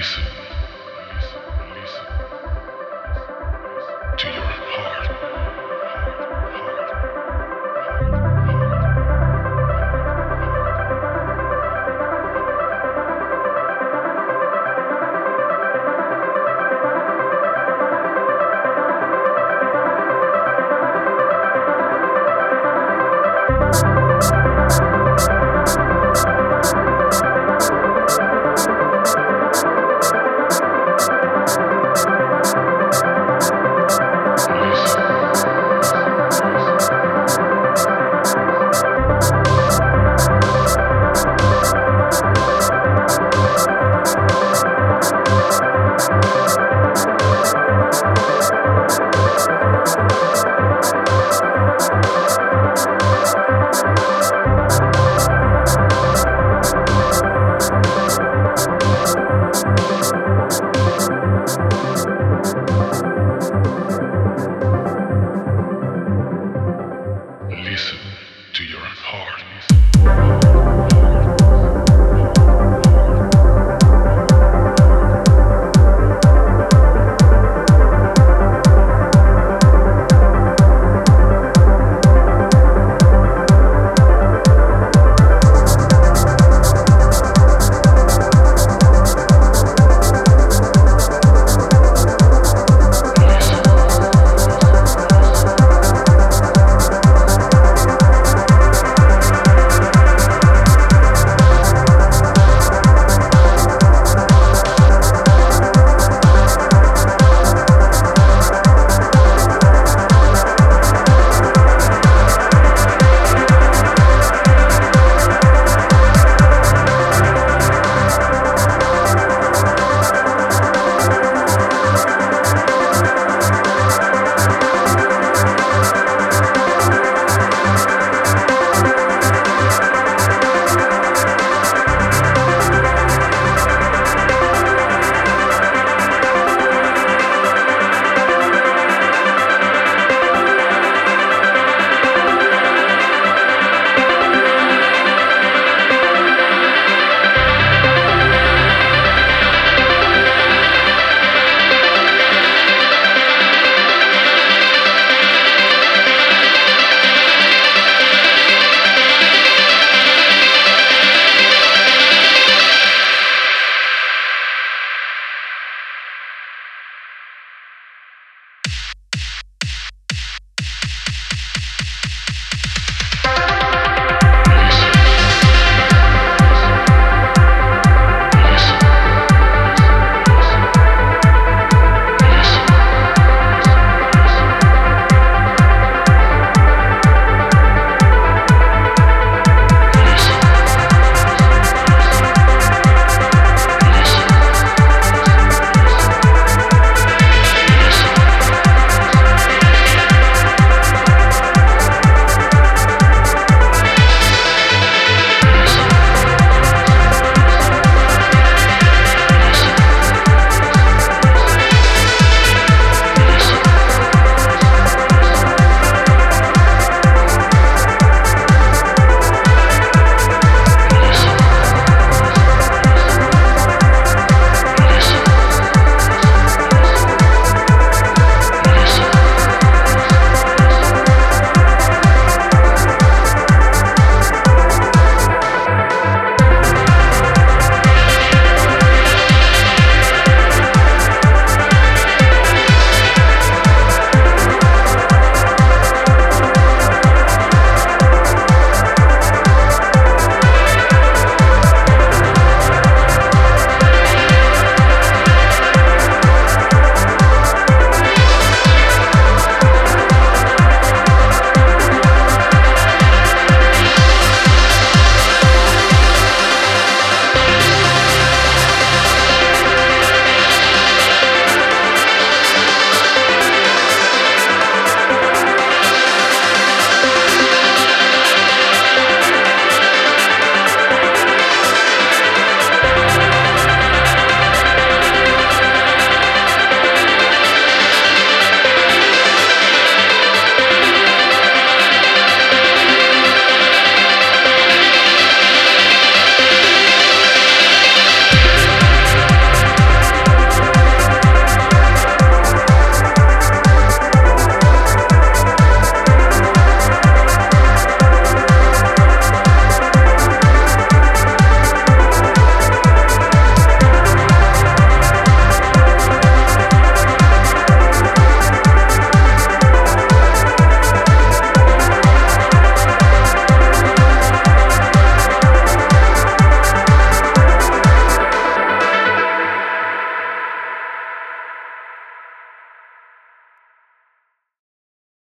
Listen. Listen.